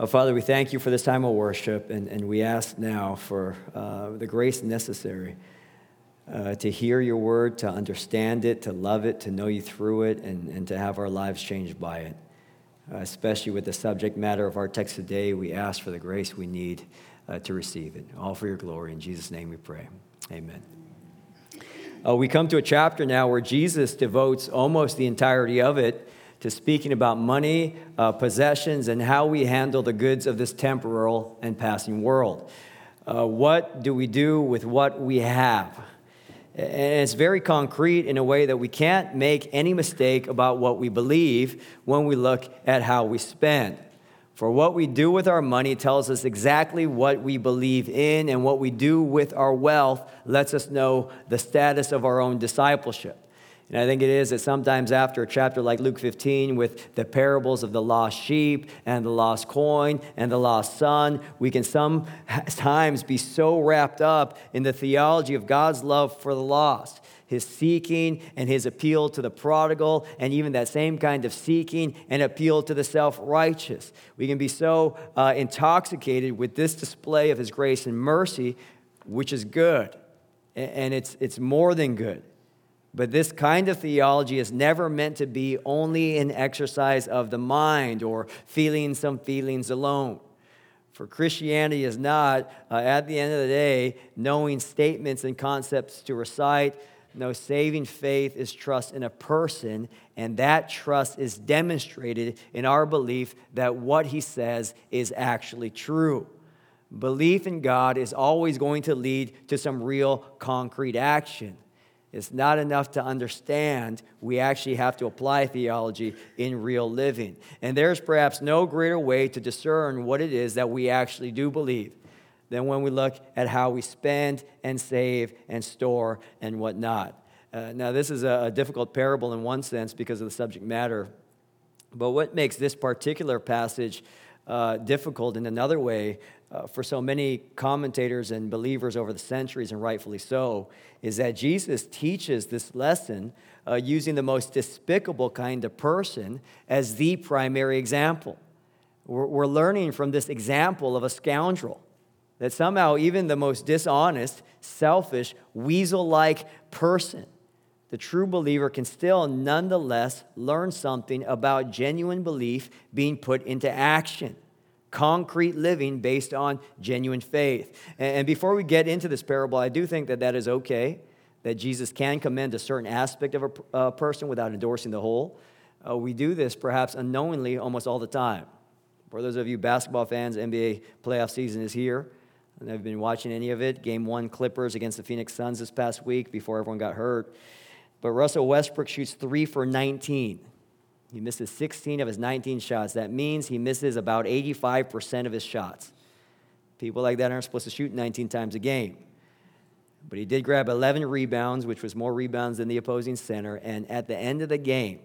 Oh, Father, we thank you for this time of worship, and, and we ask now for uh, the grace necessary uh, to hear your word, to understand it, to love it, to know you through it, and, and to have our lives changed by it. Uh, especially with the subject matter of our text today, we ask for the grace we need uh, to receive it. All for your glory. In Jesus' name we pray. Amen. Uh, we come to a chapter now where Jesus devotes almost the entirety of it to speaking about money, uh, possessions, and how we handle the goods of this temporal and passing world. Uh, what do we do with what we have? And it's very concrete in a way that we can't make any mistake about what we believe when we look at how we spend. For what we do with our money tells us exactly what we believe in, and what we do with our wealth lets us know the status of our own discipleship. And I think it is that sometimes after a chapter like Luke 15, with the parables of the lost sheep and the lost coin and the lost son, we can sometimes be so wrapped up in the theology of God's love for the lost, his seeking and his appeal to the prodigal, and even that same kind of seeking and appeal to the self righteous. We can be so uh, intoxicated with this display of his grace and mercy, which is good. And it's, it's more than good. But this kind of theology is never meant to be only an exercise of the mind or feeling some feelings alone. For Christianity is not, uh, at the end of the day, knowing statements and concepts to recite. No, saving faith is trust in a person, and that trust is demonstrated in our belief that what he says is actually true. Belief in God is always going to lead to some real concrete action. It's not enough to understand. We actually have to apply theology in real living. And there's perhaps no greater way to discern what it is that we actually do believe than when we look at how we spend and save and store and whatnot. Uh, now, this is a, a difficult parable in one sense because of the subject matter. But what makes this particular passage uh, difficult in another way uh, for so many commentators and believers over the centuries, and rightfully so, is that Jesus teaches this lesson uh, using the most despicable kind of person as the primary example. We're, we're learning from this example of a scoundrel that somehow even the most dishonest, selfish, weasel like person, the true believer can still nonetheless learn something about genuine belief being put into action concrete living based on genuine faith. And before we get into this parable, I do think that that is okay, that Jesus can commend a certain aspect of a, a person without endorsing the whole. Uh, we do this perhaps unknowingly almost all the time. For those of you basketball fans, NBA playoff season is here. And I've been watching any of it. Game one, Clippers against the Phoenix Suns this past week before everyone got hurt. But Russell Westbrook shoots three for 19. He misses 16 of his 19 shots. That means he misses about 85% of his shots. People like that aren't supposed to shoot 19 times a game. But he did grab 11 rebounds, which was more rebounds than the opposing center. And at the end of the game,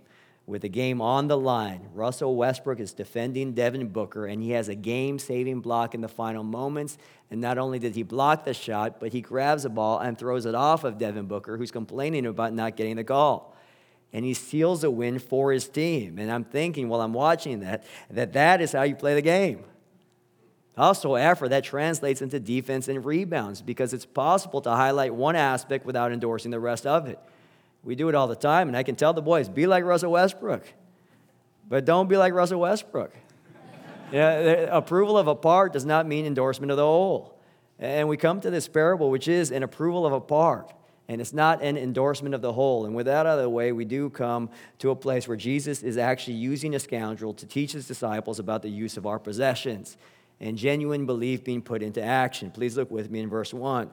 with the game on the line, Russell Westbrook is defending Devin Booker, and he has a game saving block in the final moments. And not only did he block the shot, but he grabs the ball and throws it off of Devin Booker, who's complaining about not getting the call and he seals a win for his team. And I'm thinking while I'm watching that, that that is how you play the game. Also, effort that translates into defense and rebounds because it's possible to highlight one aspect without endorsing the rest of it. We do it all the time, and I can tell the boys, be like Russell Westbrook, but don't be like Russell Westbrook. yeah, approval of a part does not mean endorsement of the whole. And we come to this parable, which is an approval of a part and it's not an endorsement of the whole. And with that out of the way, we do come to a place where Jesus is actually using a scoundrel to teach his disciples about the use of our possessions and genuine belief being put into action. Please look with me in verse 1.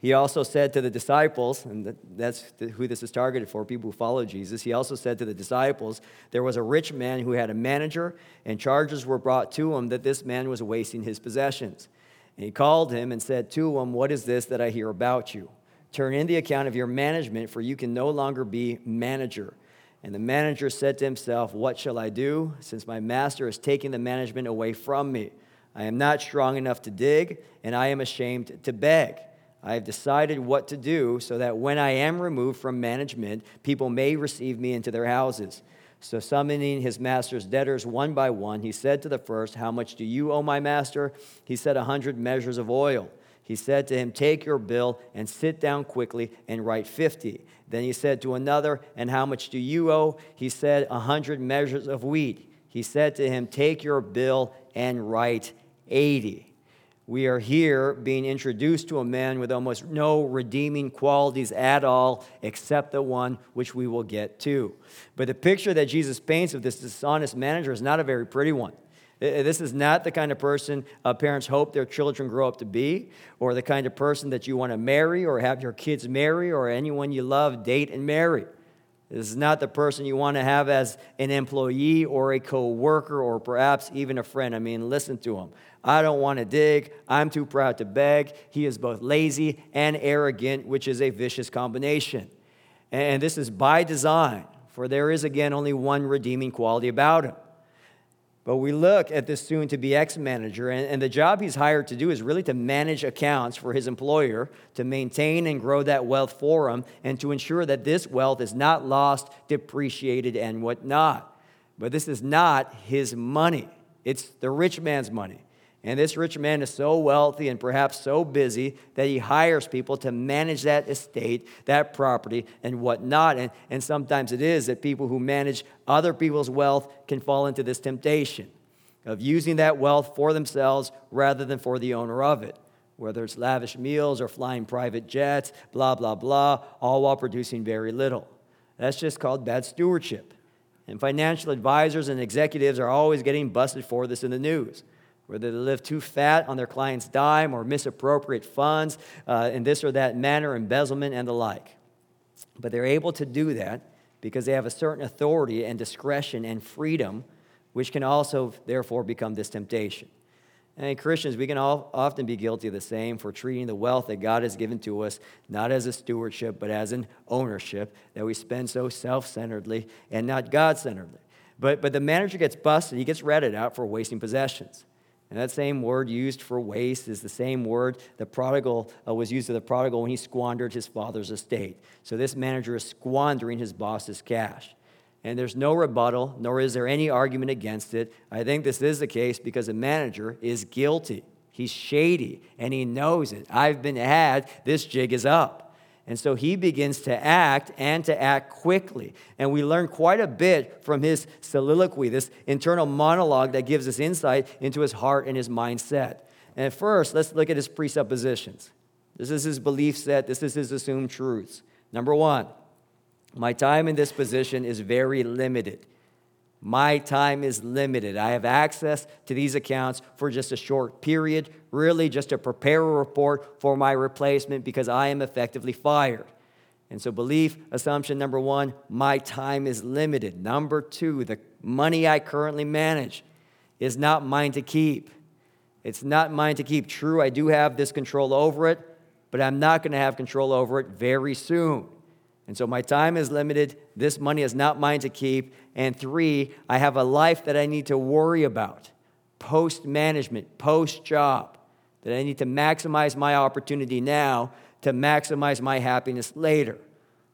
He also said to the disciples, and that's who this is targeted for, people who follow Jesus. He also said to the disciples, there was a rich man who had a manager, and charges were brought to him that this man was wasting his possessions. And he called him and said to him, What is this that I hear about you? Turn in the account of your management, for you can no longer be manager. And the manager said to himself, What shall I do, since my master is taking the management away from me? I am not strong enough to dig, and I am ashamed to beg. I have decided what to do so that when I am removed from management, people may receive me into their houses. So, summoning his master's debtors one by one, he said to the first, How much do you owe my master? He said, A hundred measures of oil. He said to him, Take your bill and sit down quickly and write 50. Then he said to another, And how much do you owe? He said, A hundred measures of wheat. He said to him, Take your bill and write 80 we are here being introduced to a man with almost no redeeming qualities at all, except the one which we will get to. But the picture that Jesus paints of this dishonest manager is not a very pretty one. This is not the kind of person uh, parents hope their children grow up to be, or the kind of person that you want to marry, or have your kids marry, or anyone you love date and marry. This is not the person you want to have as an employee or a co worker or perhaps even a friend. I mean, listen to him. I don't want to dig. I'm too proud to beg. He is both lazy and arrogant, which is a vicious combination. And this is by design, for there is again only one redeeming quality about him. But we look at this soon to be ex manager, and, the job he's hired to do is really to manage accounts for his employer, to maintain and grow that wealth for him, and to ensure that this wealth is not lost, depreciated, and whatnot. But this is not his money, it's the rich man's money. And this rich man is so wealthy and perhaps so busy that he hires people to manage that estate, that property, and whatnot. And, and sometimes it is that people who manage other people's wealth can fall into this temptation of using that wealth for themselves rather than for the owner of it. Whether it's lavish meals or flying private jets, blah, blah, blah, all while producing very little. That's just called bad stewardship. And financial advisors and executives are always getting busted for this in the news whether they live too fat on their client's dime or misappropriate funds uh, in this or that manner, embezzlement, and the like. But they're able to do that because they have a certain authority and discretion and freedom, which can also, therefore, become this temptation. And Christians, we can all, often be guilty of the same for treating the wealth that God has given to us not as a stewardship, but as an ownership that we spend so self centeredly and not God centeredly. But, but the manager gets busted, he gets ratted out for wasting possessions. And that same word used for waste is the same word the prodigal uh, was used to the prodigal when he squandered his father's estate. So this manager is squandering his boss's cash. And there's no rebuttal, nor is there any argument against it. I think this is the case because the manager is guilty. He's shady and he knows it. I've been had, this jig is up. And so he begins to act and to act quickly. And we learn quite a bit from his soliloquy, this internal monologue that gives us insight into his heart and his mindset. And first, let's look at his presuppositions. This is his belief set, this is his assumed truths. Number one, my time in this position is very limited. My time is limited. I have access to these accounts for just a short period, really just to prepare a report for my replacement because I am effectively fired. And so, belief assumption number one, my time is limited. Number two, the money I currently manage is not mine to keep. It's not mine to keep. True, I do have this control over it, but I'm not going to have control over it very soon. And so my time is limited. This money is not mine to keep. And three, I have a life that I need to worry about post management, post job, that I need to maximize my opportunity now to maximize my happiness later.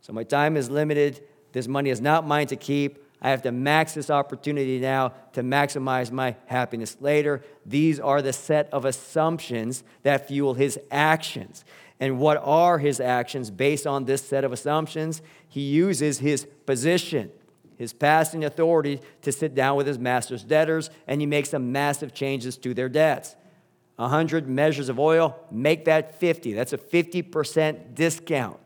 So my time is limited. This money is not mine to keep. I have to max this opportunity now to maximize my happiness later. These are the set of assumptions that fuel his actions. And what are his actions based on this set of assumptions? He uses his position, his passing authority to sit down with his master's debtors, and he makes some massive changes to their debts. 100 measures of oil, make that 50. That's a 50% discount.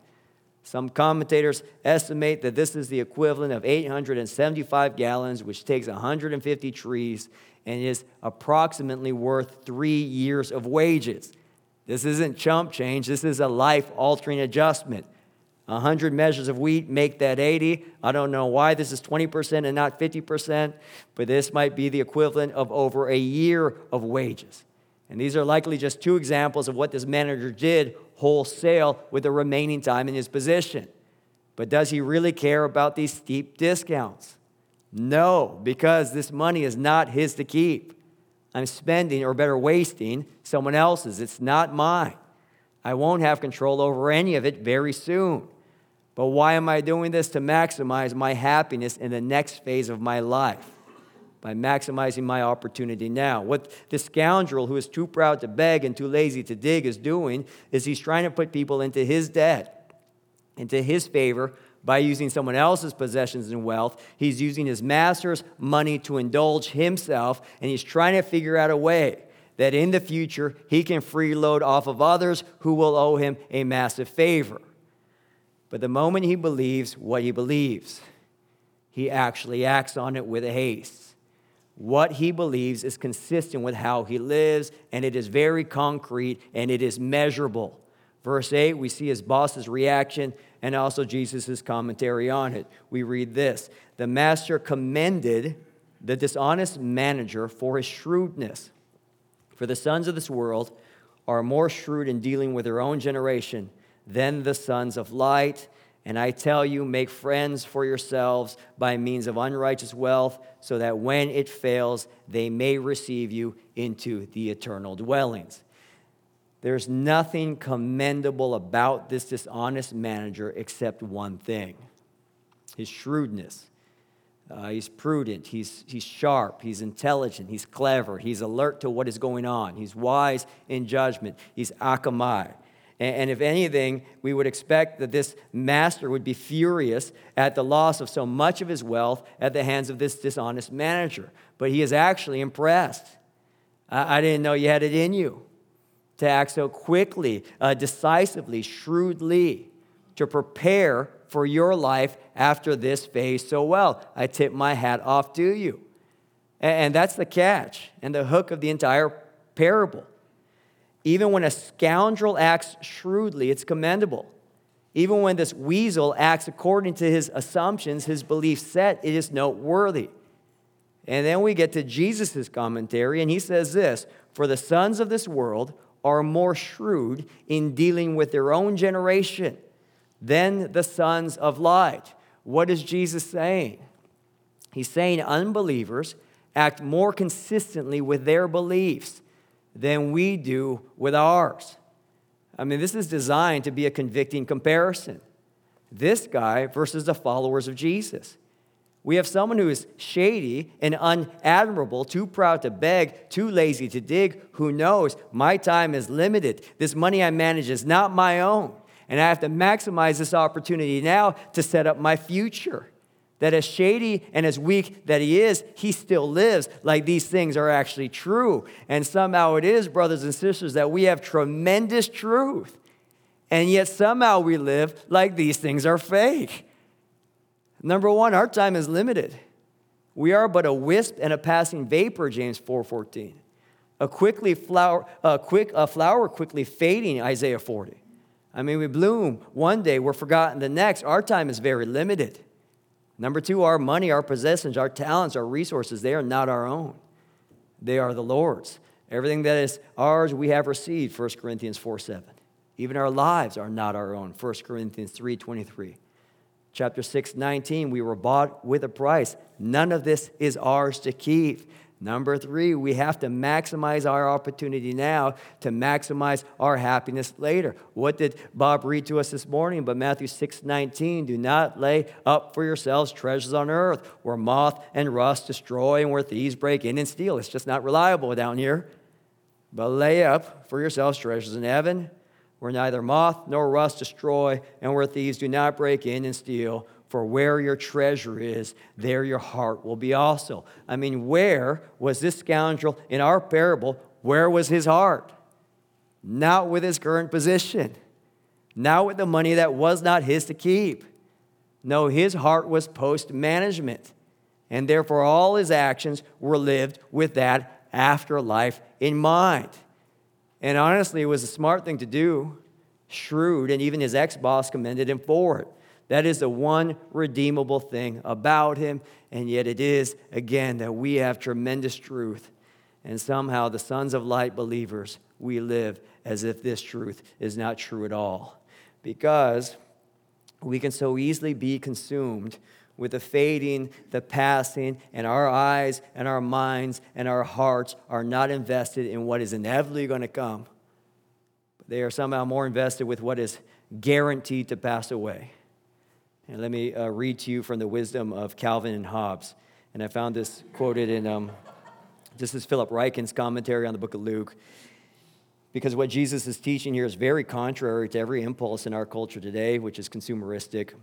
Some commentators estimate that this is the equivalent of 875 gallons, which takes 150 trees and is approximately worth three years of wages. This isn't chump change, this is a life altering adjustment. 100 measures of wheat make that 80. I don't know why this is 20% and not 50%, but this might be the equivalent of over a year of wages. And these are likely just two examples of what this manager did wholesale with the remaining time in his position. But does he really care about these steep discounts? No, because this money is not his to keep. I'm spending, or better, wasting someone else's. It's not mine. I won't have control over any of it very soon. But why am I doing this? To maximize my happiness in the next phase of my life by maximizing my opportunity now. What this scoundrel who is too proud to beg and too lazy to dig is doing is he's trying to put people into his debt, into his favor by using someone else's possessions and wealth. He's using his master's money to indulge himself, and he's trying to figure out a way that in the future he can freeload off of others who will owe him a massive favor. But the moment he believes what he believes, he actually acts on it with haste. What he believes is consistent with how he lives, and it is very concrete and it is measurable. Verse 8, we see his boss's reaction and also Jesus' commentary on it. We read this The master commended the dishonest manager for his shrewdness. For the sons of this world are more shrewd in dealing with their own generation than the sons of light. And I tell you, make friends for yourselves by means of unrighteous wealth, so that when it fails, they may receive you into the eternal dwellings. There's nothing commendable about this dishonest manager except one thing his shrewdness. Uh, he's prudent, he's, he's sharp, he's intelligent, he's clever, he's alert to what is going on, he's wise in judgment, he's akamai. And if anything, we would expect that this master would be furious at the loss of so much of his wealth at the hands of this dishonest manager. But he is actually impressed. I, didn't know you had it in you to act so quickly, uh, decisively, shrewdly, to prepare for your life after this phase so well. I tip my hat off to you. And that's the catch and the hook of the entire parable. Even when a scoundrel acts shrewdly, it's commendable. Even when this weasel acts according to his assumptions, his belief set, it is noteworthy. And then we get to Jesus' commentary, and he says this For the sons of this world are more shrewd in dealing with their own generation than the sons of light. What is Jesus saying? He's saying unbelievers act more consistently with their beliefs than we do with ours. I mean, this is designed to be a convicting comparison. This guy versus the followers of Jesus. We have someone who is shady and unadmirable, too proud to beg, too lazy to dig, who knows my time is limited. This money I manage is not my own, and I have to maximize this opportunity now to set up my future that as shady and as weak that he is, he still lives like these things are actually true. And somehow it is, brothers and sisters, that we have tremendous truth. And yet somehow we live like these things are fake. Number one, our time is limited. We are but a wisp and a passing vapor, James 4:14. A quickly flower, a quick a flower quickly fading, Isaiah 40. I mean, we bloom one day, we're forgotten the next. Our time is very limited. Number two, our money, our possessions, our talents, our resources, they are not our own. They are the Lord's. Everything that is ours, we have received, 1 Corinthians 4 7. Even our lives are not our own, 1 Corinthians 3 23. Chapter 6, 19, we were bought with a price. None of this is ours to keep. Number three, we have to maximize our opportunity now to maximize our happiness later. What did Bob read to us this morning? But Matthew 6 19, do not lay up for yourselves treasures on earth where moth and rust destroy and where thieves break in and steal. It's just not reliable down here. But lay up for yourselves treasures in heaven where neither moth nor rust destroy and where thieves do not break in and steal. For where your treasure is, there your heart will be also. I mean, where was this scoundrel in our parable? Where was his heart? Not with his current position, not with the money that was not his to keep. No, his heart was post management. And therefore, all his actions were lived with that afterlife in mind. And honestly, it was a smart thing to do, shrewd, and even his ex boss commended him for it. That is the one redeemable thing about him. And yet, it is, again, that we have tremendous truth. And somehow, the sons of light believers, we live as if this truth is not true at all. Because we can so easily be consumed with the fading, the passing, and our eyes and our minds and our hearts are not invested in what is inevitably going to come. They are somehow more invested with what is guaranteed to pass away. And let me uh, read to you from the wisdom of Calvin and Hobbes. And I found this quoted in, um, this is Philip Ryken's commentary on the book of Luke. Because what Jesus is teaching here is very contrary to every impulse in our culture today, which is consumeristic.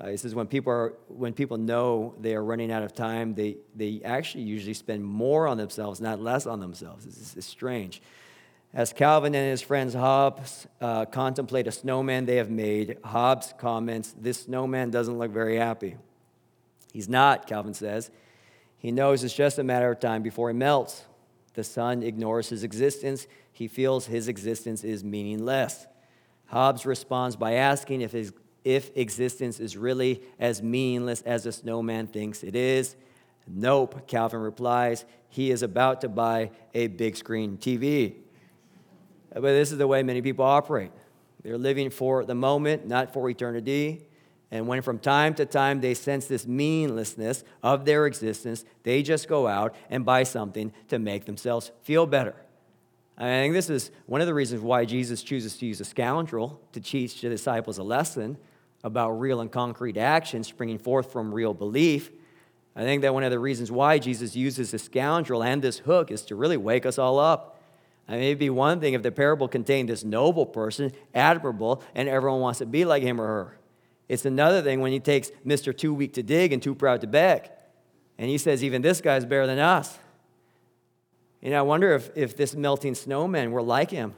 Uh, he says when people, are, when people know they are running out of time, they, they actually usually spend more on themselves, not less on themselves. It's, it's strange. As Calvin and his friends Hobbes uh, contemplate a snowman they have made, Hobbes comments, This snowman doesn't look very happy. He's not, Calvin says. He knows it's just a matter of time before he melts. The sun ignores his existence he feels his existence is meaningless. Hobbes responds by asking if, his, if existence is really as meaningless as a snowman thinks it is. Nope, Calvin replies. He is about to buy a big screen TV. But this is the way many people operate. They're living for the moment, not for eternity. And when from time to time they sense this meaninglessness of their existence, they just go out and buy something to make themselves feel better. I think this is one of the reasons why Jesus chooses to use a scoundrel to teach the disciples a lesson about real and concrete action springing forth from real belief. I think that one of the reasons why Jesus uses this scoundrel and this hook is to really wake us all up. I mean, it'd be one thing if the parable contained this noble person, admirable, and everyone wants to be like him or her. It's another thing when he takes Mr. Too Weak to Dig and Too Proud to Beg. And he says, even this guy's better than us. Know, I wonder if, if this melting snowman were like him,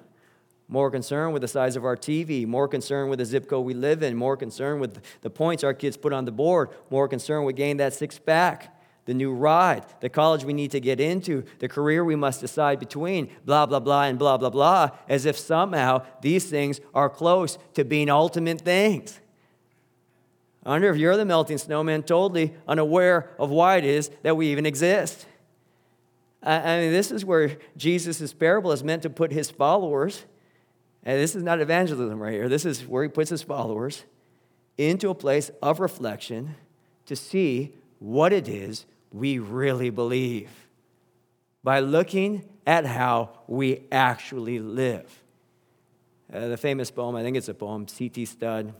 more concerned with the size of our TV, more concerned with the zip code we live in, more concerned with the points our kids put on the board, more concerned with getting that six pack, the new ride, the college we need to get into, the career we must decide between, blah, blah, blah, and blah, blah, blah, as if somehow these things are close to being ultimate things. I wonder if you're the melting snowman, totally unaware of why it is that we even exist. I mean, this is where Jesus' parable is meant to put his followers, and this is not evangelism right here, this is where he puts his followers into a place of reflection to see what it is we really believe by looking at how we actually live. Uh, the famous poem, I think it's a poem, C.T. Studd,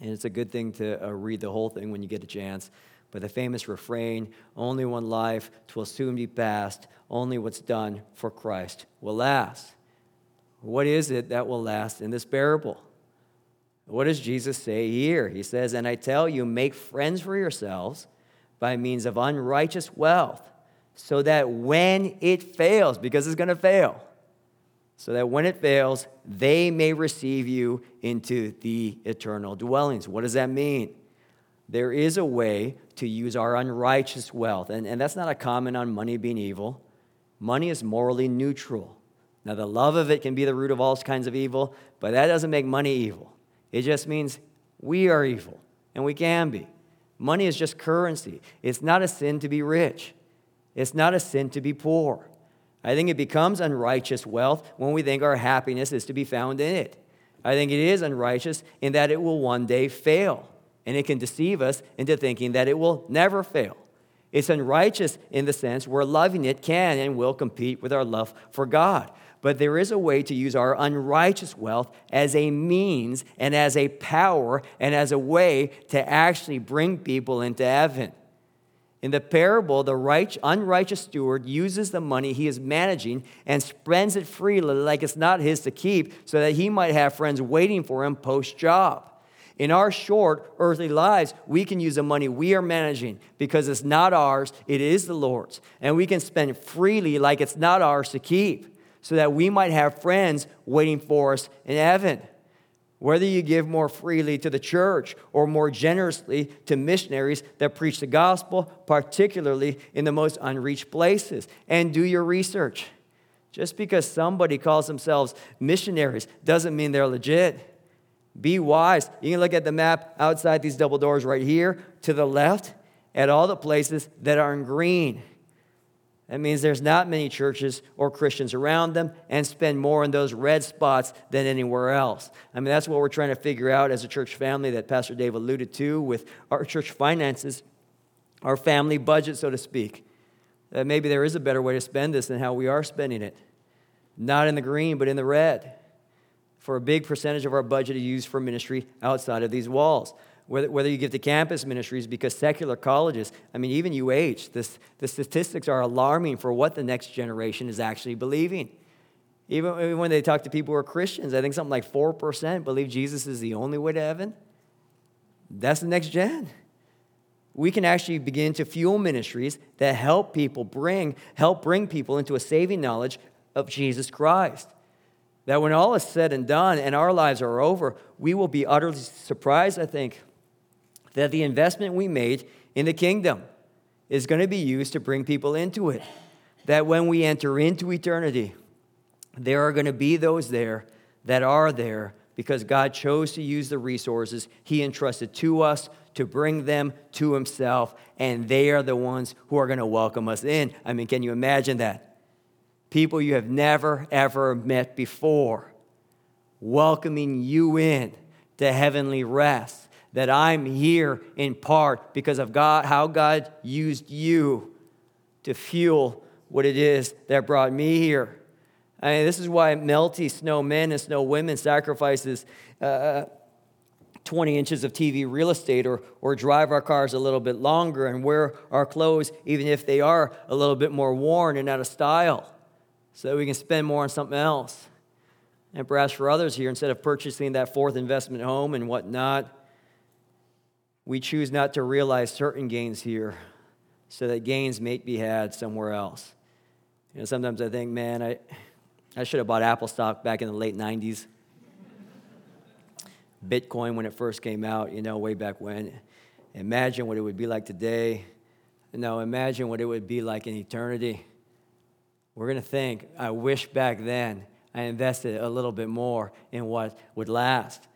and it's a good thing to uh, read the whole thing when you get a chance. But the famous refrain, only one life, twill soon be past, only what's done for Christ will last. What is it that will last in this parable? What does Jesus say here? He says, And I tell you, make friends for yourselves by means of unrighteous wealth, so that when it fails, because it's going to fail, so that when it fails, they may receive you into the eternal dwellings. What does that mean? there is a way to use our unrighteous wealth. And, and that's not a comment on money being evil. Money is morally neutral. Now, the love of it can be the root of all kinds of evil, but that doesn't make money evil. It just means we are evil, and we can be. Money is just currency. It's not a sin to be rich, it's not a sin to be poor. I think it becomes unrighteous wealth when we think our happiness is to be found in it. I think it is unrighteous in that it will one day fail and it can deceive us into thinking that it will never fail. It's unrighteous in the sense where loving it can and will compete with our love for God. But there is a way to use our unrighteous wealth as a means and as a power and as a way to actually bring people into heaven. In the parable, the right, unrighteous steward uses the money he is managing and spends it freely like it's not his to keep so that he might have friends waiting for him post job. In our short earthly lives, we can use the money we are managing because it's not ours, it is the Lord's. And we can spend freely like it's not ours to keep so that we might have friends waiting for us in heaven. Whether you give more freely to the church or more generously to missionaries that preach the gospel, particularly in the most unreached places, and do your research. Just because somebody calls themselves missionaries doesn't mean they're legit. Be wise. You can look at the map outside these double doors right here to the left at all the places that are in green. That means there's not many churches or Christians around them and spend more in those red spots than anywhere else. I mean, that's what we're trying to figure out as a church family that Pastor Dave alluded to with our church finances, our family budget, so to speak. That maybe there is a better way to spend this than how we are spending it. Not in the green, but in the red for a big percentage of our budget is used for ministry outside of these walls. Whether, whether you give to campus ministries, because secular colleges, I mean, even UH, this, the statistics are alarming for what the next generation is actually believing. Even, even when they talk to people who are Christians, I think something like 4% believe Jesus is the only way to heaven. That's the next gen. We can actually begin to fuel ministries that help people bring, help bring people into a saving knowledge of Jesus Christ. That when all is said and done and our lives are over, we will be utterly surprised, I think, that the investment we made in the kingdom is going to be used to bring people into it. That when we enter into eternity, there are going to be those there that are there because God chose to use the resources He entrusted to us to bring them to Himself, and they are the ones who are going to welcome us in. I mean, can you imagine that? People you have never, ever met before, welcoming you in to heavenly rest. That I'm here in part because of God, how God used you to fuel what it is that brought me here. I mean, this is why melty snow men and snow women sacrifices uh, 20 inches of TV real estate or, or drive our cars a little bit longer and wear our clothes, even if they are a little bit more worn and out of style, so that we can spend more on something else. And perhaps for others here, instead of purchasing that fourth investment home and whatnot, we choose not to realize certain gains here so that gains may be had somewhere else. You know, sometimes I think, man, I. I should have bought Apple stock back in the late 90s. Bitcoin, when it first came out, you know, way back when. Imagine what it would be like today. No, imagine what it would be like in eternity. We're going to think, I wish back then I invested a little bit more in what would last.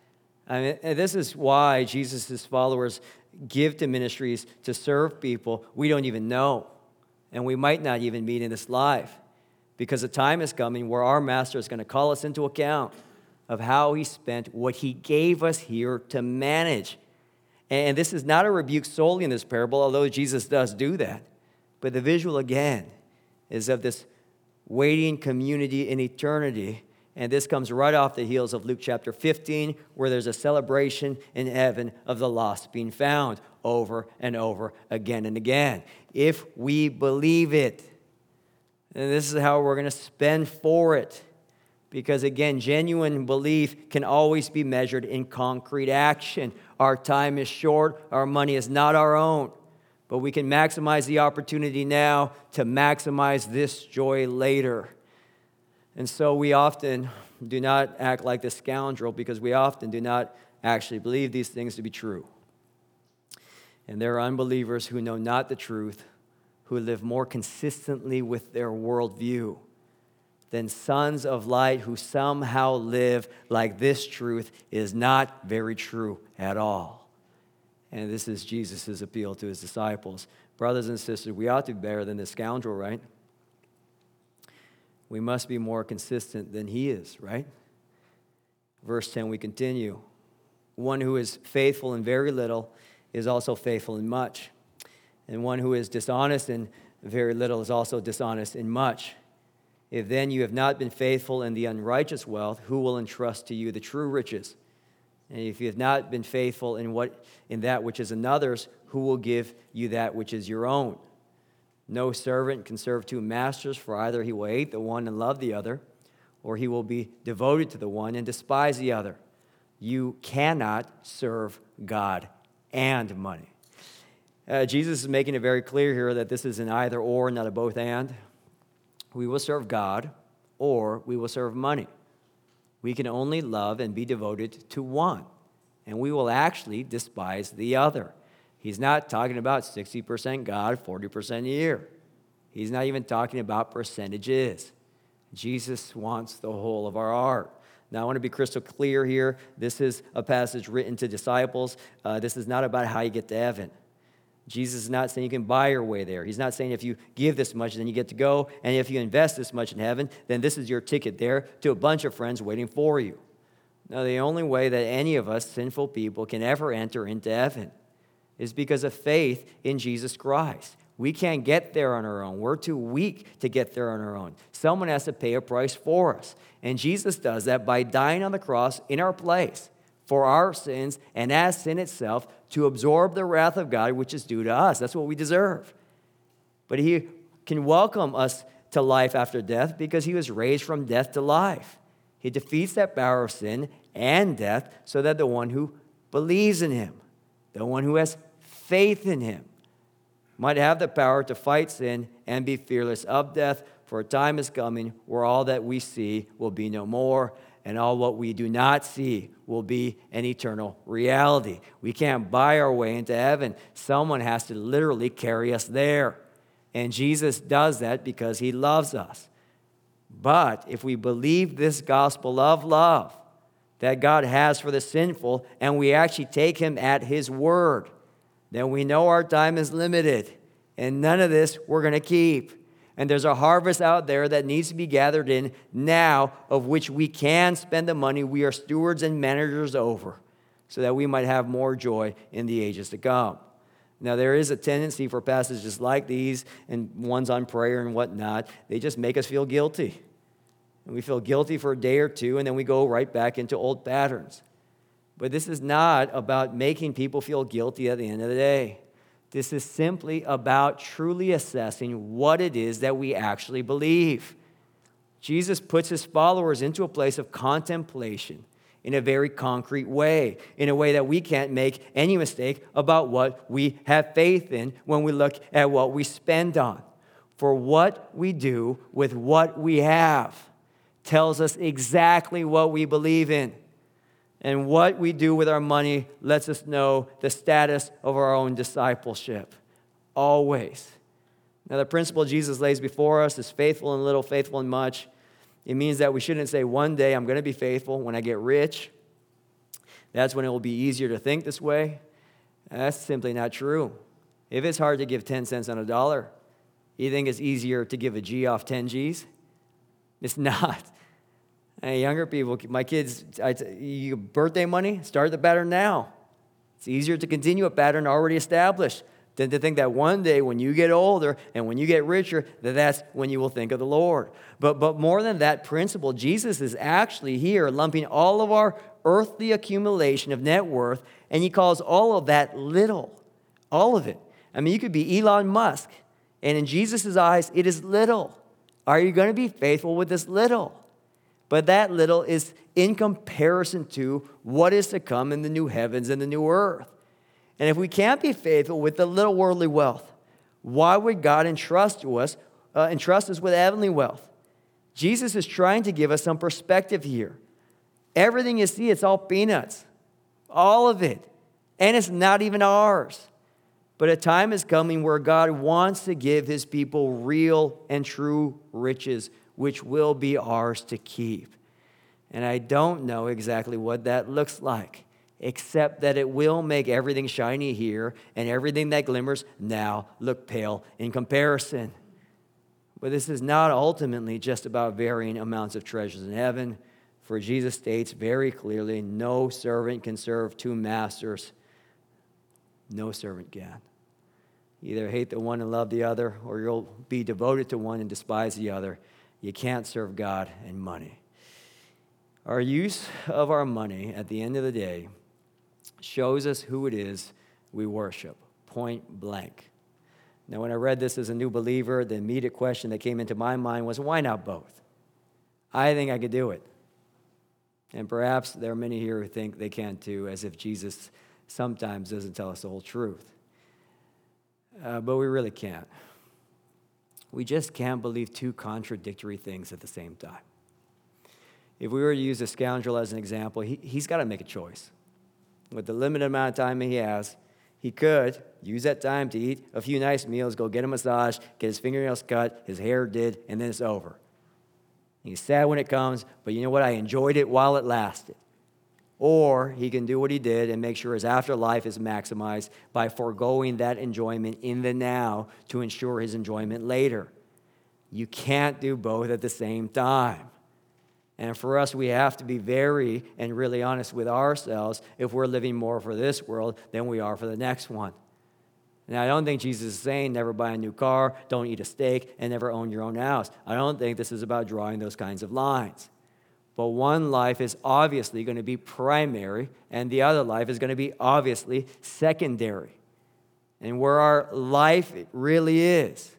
I mean, this is why Jesus' followers give to ministries to serve people we don't even know, and we might not even meet in this life because the time is coming where our master is going to call us into account of how he spent what he gave us here to manage. And this is not a rebuke solely in this parable, although Jesus does do that. But the visual again is of this waiting community in eternity. And this comes right off the heels of Luke chapter 15, where there's a celebration in heaven of the lost being found over and over again and again. If we believe it, and this is how we're going to spend for it. Because again, genuine belief can always be measured in concrete action. Our time is short, our money is not our own, but we can maximize the opportunity now to maximize this joy later. And so we often do not act like the scoundrel because we often do not actually believe these things to be true. And there are unbelievers who know not the truth who live more consistently with their worldview than sons of light who somehow live like this truth is not very true at all. And this is Jesus' appeal to his disciples. Brothers and sisters, we ought to be better than this scoundrel, right? We must be more consistent than he is, right? Verse 10, we continue. One who is faithful in very little is also faithful in much. And one who is dishonest in very little is also dishonest in much. If then you have not been faithful in the unrighteous wealth, who will entrust to you the true riches? And if you have not been faithful in, what, in that which is another's, who will give you that which is your own? No servant can serve two masters, for either he will hate the one and love the other, or he will be devoted to the one and despise the other. You cannot serve God and money. Uh, Jesus is making it very clear here that this is an either or, not a both and. We will serve God or we will serve money. We can only love and be devoted to one, and we will actually despise the other. He's not talking about 60% God, 40% a year. He's not even talking about percentages. Jesus wants the whole of our heart. Now, I want to be crystal clear here. This is a passage written to disciples. Uh, this is not about how you get to heaven. Jesus is not saying you can buy your way there. He's not saying if you give this much, then you get to go. And if you invest this much in heaven, then this is your ticket there to a bunch of friends waiting for you. Now, the only way that any of us sinful people can ever enter into heaven is because of faith in Jesus Christ. We can't get there on our own. We're too weak to get there on our own. Someone has to pay a price for us. And Jesus does that by dying on the cross in our place for our sins and as sin itself to absorb the wrath of God which is due to us. That's what we deserve. But he can welcome us to life after death because he was raised from death to life. He defeats that power of sin and death so that the one who believes in him, the one who has faith in him, might have the power to fight sin and be fearless of death. For a time is coming where all that we see will be no more, and all what we do not see will be an eternal reality. We can't buy our way into heaven. Someone has to literally carry us there. And Jesus does that because he loves us. But if we believe this gospel of love that God has for the sinful, and we actually take him at his word, then we know our time is limited. And none of this we're going to keep. And there's a harvest out there that needs to be gathered in now, of which we can spend the money we are stewards and managers over, so that we might have more joy in the ages to come. Now, there is a tendency for passages like these and ones on prayer and whatnot, they just make us feel guilty. And we feel guilty for a day or two, and then we go right back into old patterns. But this is not about making people feel guilty at the end of the day. This is simply about truly assessing what it is that we actually believe. Jesus puts his followers into a place of contemplation in a very concrete way, in a way that we can't make any mistake about what we have faith in when we look at what we spend on. For what we do with what we have tells us exactly what we believe in. And what we do with our money lets us know the status of our own discipleship. Always. Now, the principle Jesus lays before us is faithful in little, faithful in much. It means that we shouldn't say, one day I'm going to be faithful when I get rich. That's when it will be easier to think this way. That's simply not true. If it's hard to give 10 cents on a dollar, you think it's easier to give a G off 10 G's? It's not. And younger people, my kids, I, you birthday money, start the pattern now. It's easier to continue a pattern already established than to think that one day when you get older and when you get richer, that that's when you will think of the Lord. But, but more than that principle, Jesus is actually here lumping all of our earthly accumulation of net worth, and he calls all of that little. All of it. I mean, you could be Elon Musk, and in Jesus' eyes, it is little. Are you going to be faithful with this little? But that little is in comparison to what is to come in the new heavens and the new earth. And if we can't be faithful with the little worldly wealth, why would God entrust to us, uh, entrust us with heavenly wealth? Jesus is trying to give us some perspective here. Everything you see, it's all peanuts, all of it. And it's not even ours. But a time is coming where God wants to give his people real and true riches, which will be ours to keep. And I don't know exactly what that looks like except that it will make everything shiny here and everything that glimmers now look pale in comparison. But this is not ultimately just about varying amounts of treasures in heaven, for Jesus states very clearly no servant can serve two masters. No servant can. Either hate the one and love the other, or you'll be devoted to one and despise the other. You can't serve God and money. Our use of our money at the end of the day shows us who it is we worship, point blank. Now, when I read this as a new believer, the immediate question that came into my mind was why not both? I think I could do it. And perhaps there are many here who think they can't too, as if Jesus sometimes doesn't tell us the whole truth. Uh, but we really can't. We just can't believe two contradictory things at the same time. If we were to use a scoundrel as an example, he, he's got to make a choice with the limited amount of time he has, he could use that time to eat a few nice meals, go get a massage, get his fingernails cut, his hair did, and then it's over. He's sad when it comes, but you know what? I enjoyed it while it lasted. Or he can do what he did and make sure his afterlife is maximized by foregoing that enjoyment in the now to ensure his enjoyment later. You can't do both at the same time. And for us, we have to be very and really honest with ourselves if we're living more for this world than we are for the next one. Now, I don't think Jesus is saying never buy a new car, don't eat a steak, and never own your own house. I don't think this is about drawing those kinds of lines. But one life is obviously going to be primary, and the other life is going to be obviously secondary. And where our life really is,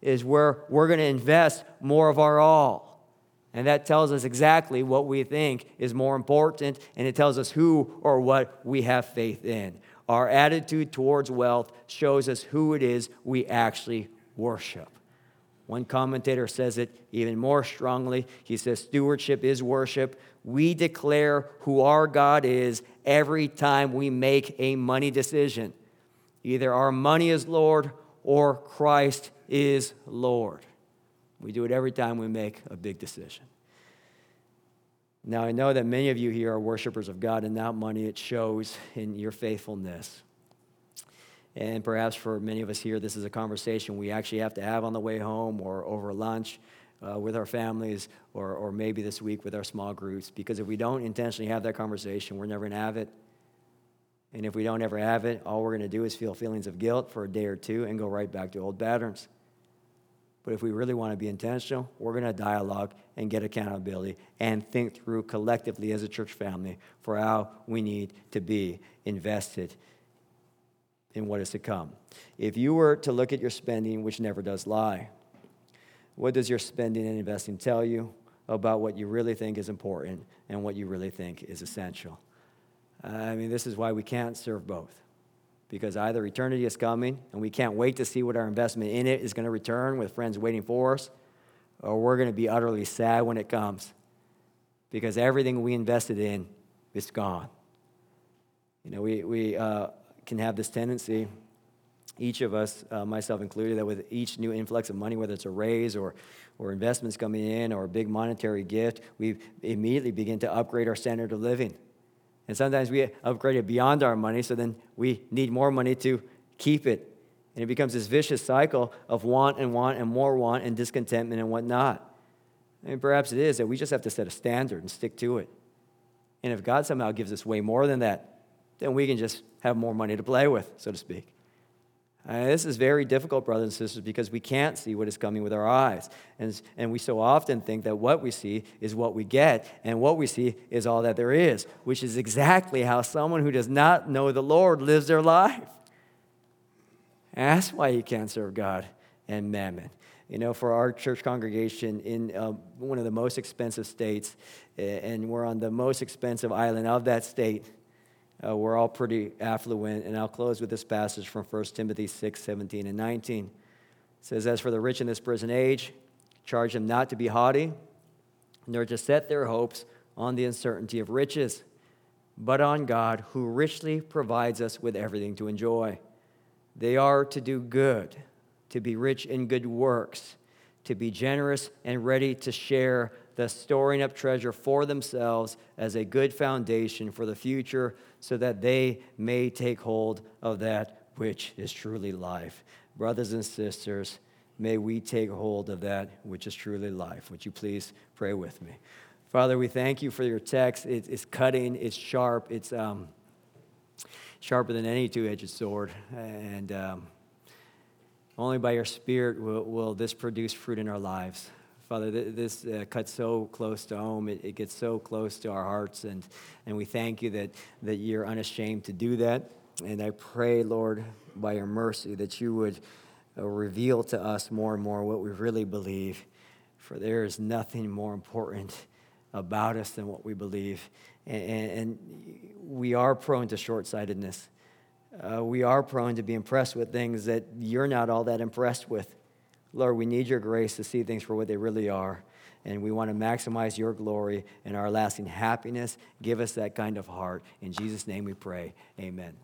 is where we're going to invest more of our all. And that tells us exactly what we think is more important, and it tells us who or what we have faith in. Our attitude towards wealth shows us who it is we actually worship. One commentator says it even more strongly. He says, Stewardship is worship. We declare who our God is every time we make a money decision. Either our money is Lord or Christ is Lord. We do it every time we make a big decision. Now, I know that many of you here are worshipers of God, and that money, it shows in your faithfulness. And perhaps for many of us here, this is a conversation we actually have to have on the way home or over lunch uh, with our families or, or maybe this week with our small groups. Because if we don't intentionally have that conversation, we're never going to have it. And if we don't ever have it, all we're going to do is feel feelings of guilt for a day or two and go right back to old patterns. But if we really want to be intentional, we're going to dialogue and get accountability and think through collectively as a church family for how we need to be invested in what is to come. If you were to look at your spending, which never does lie, what does your spending and investing tell you about what you really think is important and what you really think is essential? I mean, this is why we can't serve both because either eternity is coming and we can't wait to see what our investment in it is going to return with friends waiting for us, or we're going to be utterly sad when it comes because everything we invested in is gone. You know, we, we uh, can have this tendency, each of us, uh, myself included, that with each new influx of money, whether it's a raise or, or investments coming in or a big monetary gift, we immediately begin to upgrade our standard of living. And sometimes we upgrade it beyond our money, so then we need more money to keep it. And it becomes this vicious cycle of want and want and more want and discontentment and whatnot. And perhaps it is that we just have to set a standard and stick to it. And if God somehow gives us way more than that, then we can just have more money to play with, so to speak. Uh, this is very difficult, brothers and sisters, because we can't see what is coming with our eyes. And, and we so often think that what we see is what we get, and what we see is all that there is, which is exactly how someone who does not know the Lord lives their life. That's why you can't serve God and mammon. You know, for our church congregation in uh, one of the most expensive states, and we're on the most expensive island of that state, uh, we're all pretty affluent. And I'll close with this passage from 1 Timothy 6 17 and 19. It says, As for the rich in this present age, charge them not to be haughty, nor to set their hopes on the uncertainty of riches, but on God, who richly provides us with everything to enjoy. They are to do good, to be rich in good works, to be generous and ready to share the storing up treasure for themselves as a good foundation for the future so that they may take hold of that which is truly life. Brothers and sisters, may we take hold of that which is truly life. Would you please pray with me? Father, we thank you for your text. it's cutting, it's sharp, it's um, sharper than any two edged sword. And um, only by your Spirit will, will this produce fruit in our lives. Father, this uh, cuts so close to home. It, it, gets so close to our hearts. And, and we thank you that, that you're unashamed to do that. And I pray, Lord, by your mercy, that you would uh, reveal to us more and more what we really believe. For there is nothing more important about us than what we believe. And, and, we are prone to short sightedness. Uh, we are prone to be impressed with things that you're not all that impressed with. Lord, we need your grace to see things for what they really are. And we want to maximize your glory and our lasting happiness. Give us that kind of heart. In Jesus' name we pray. Amen.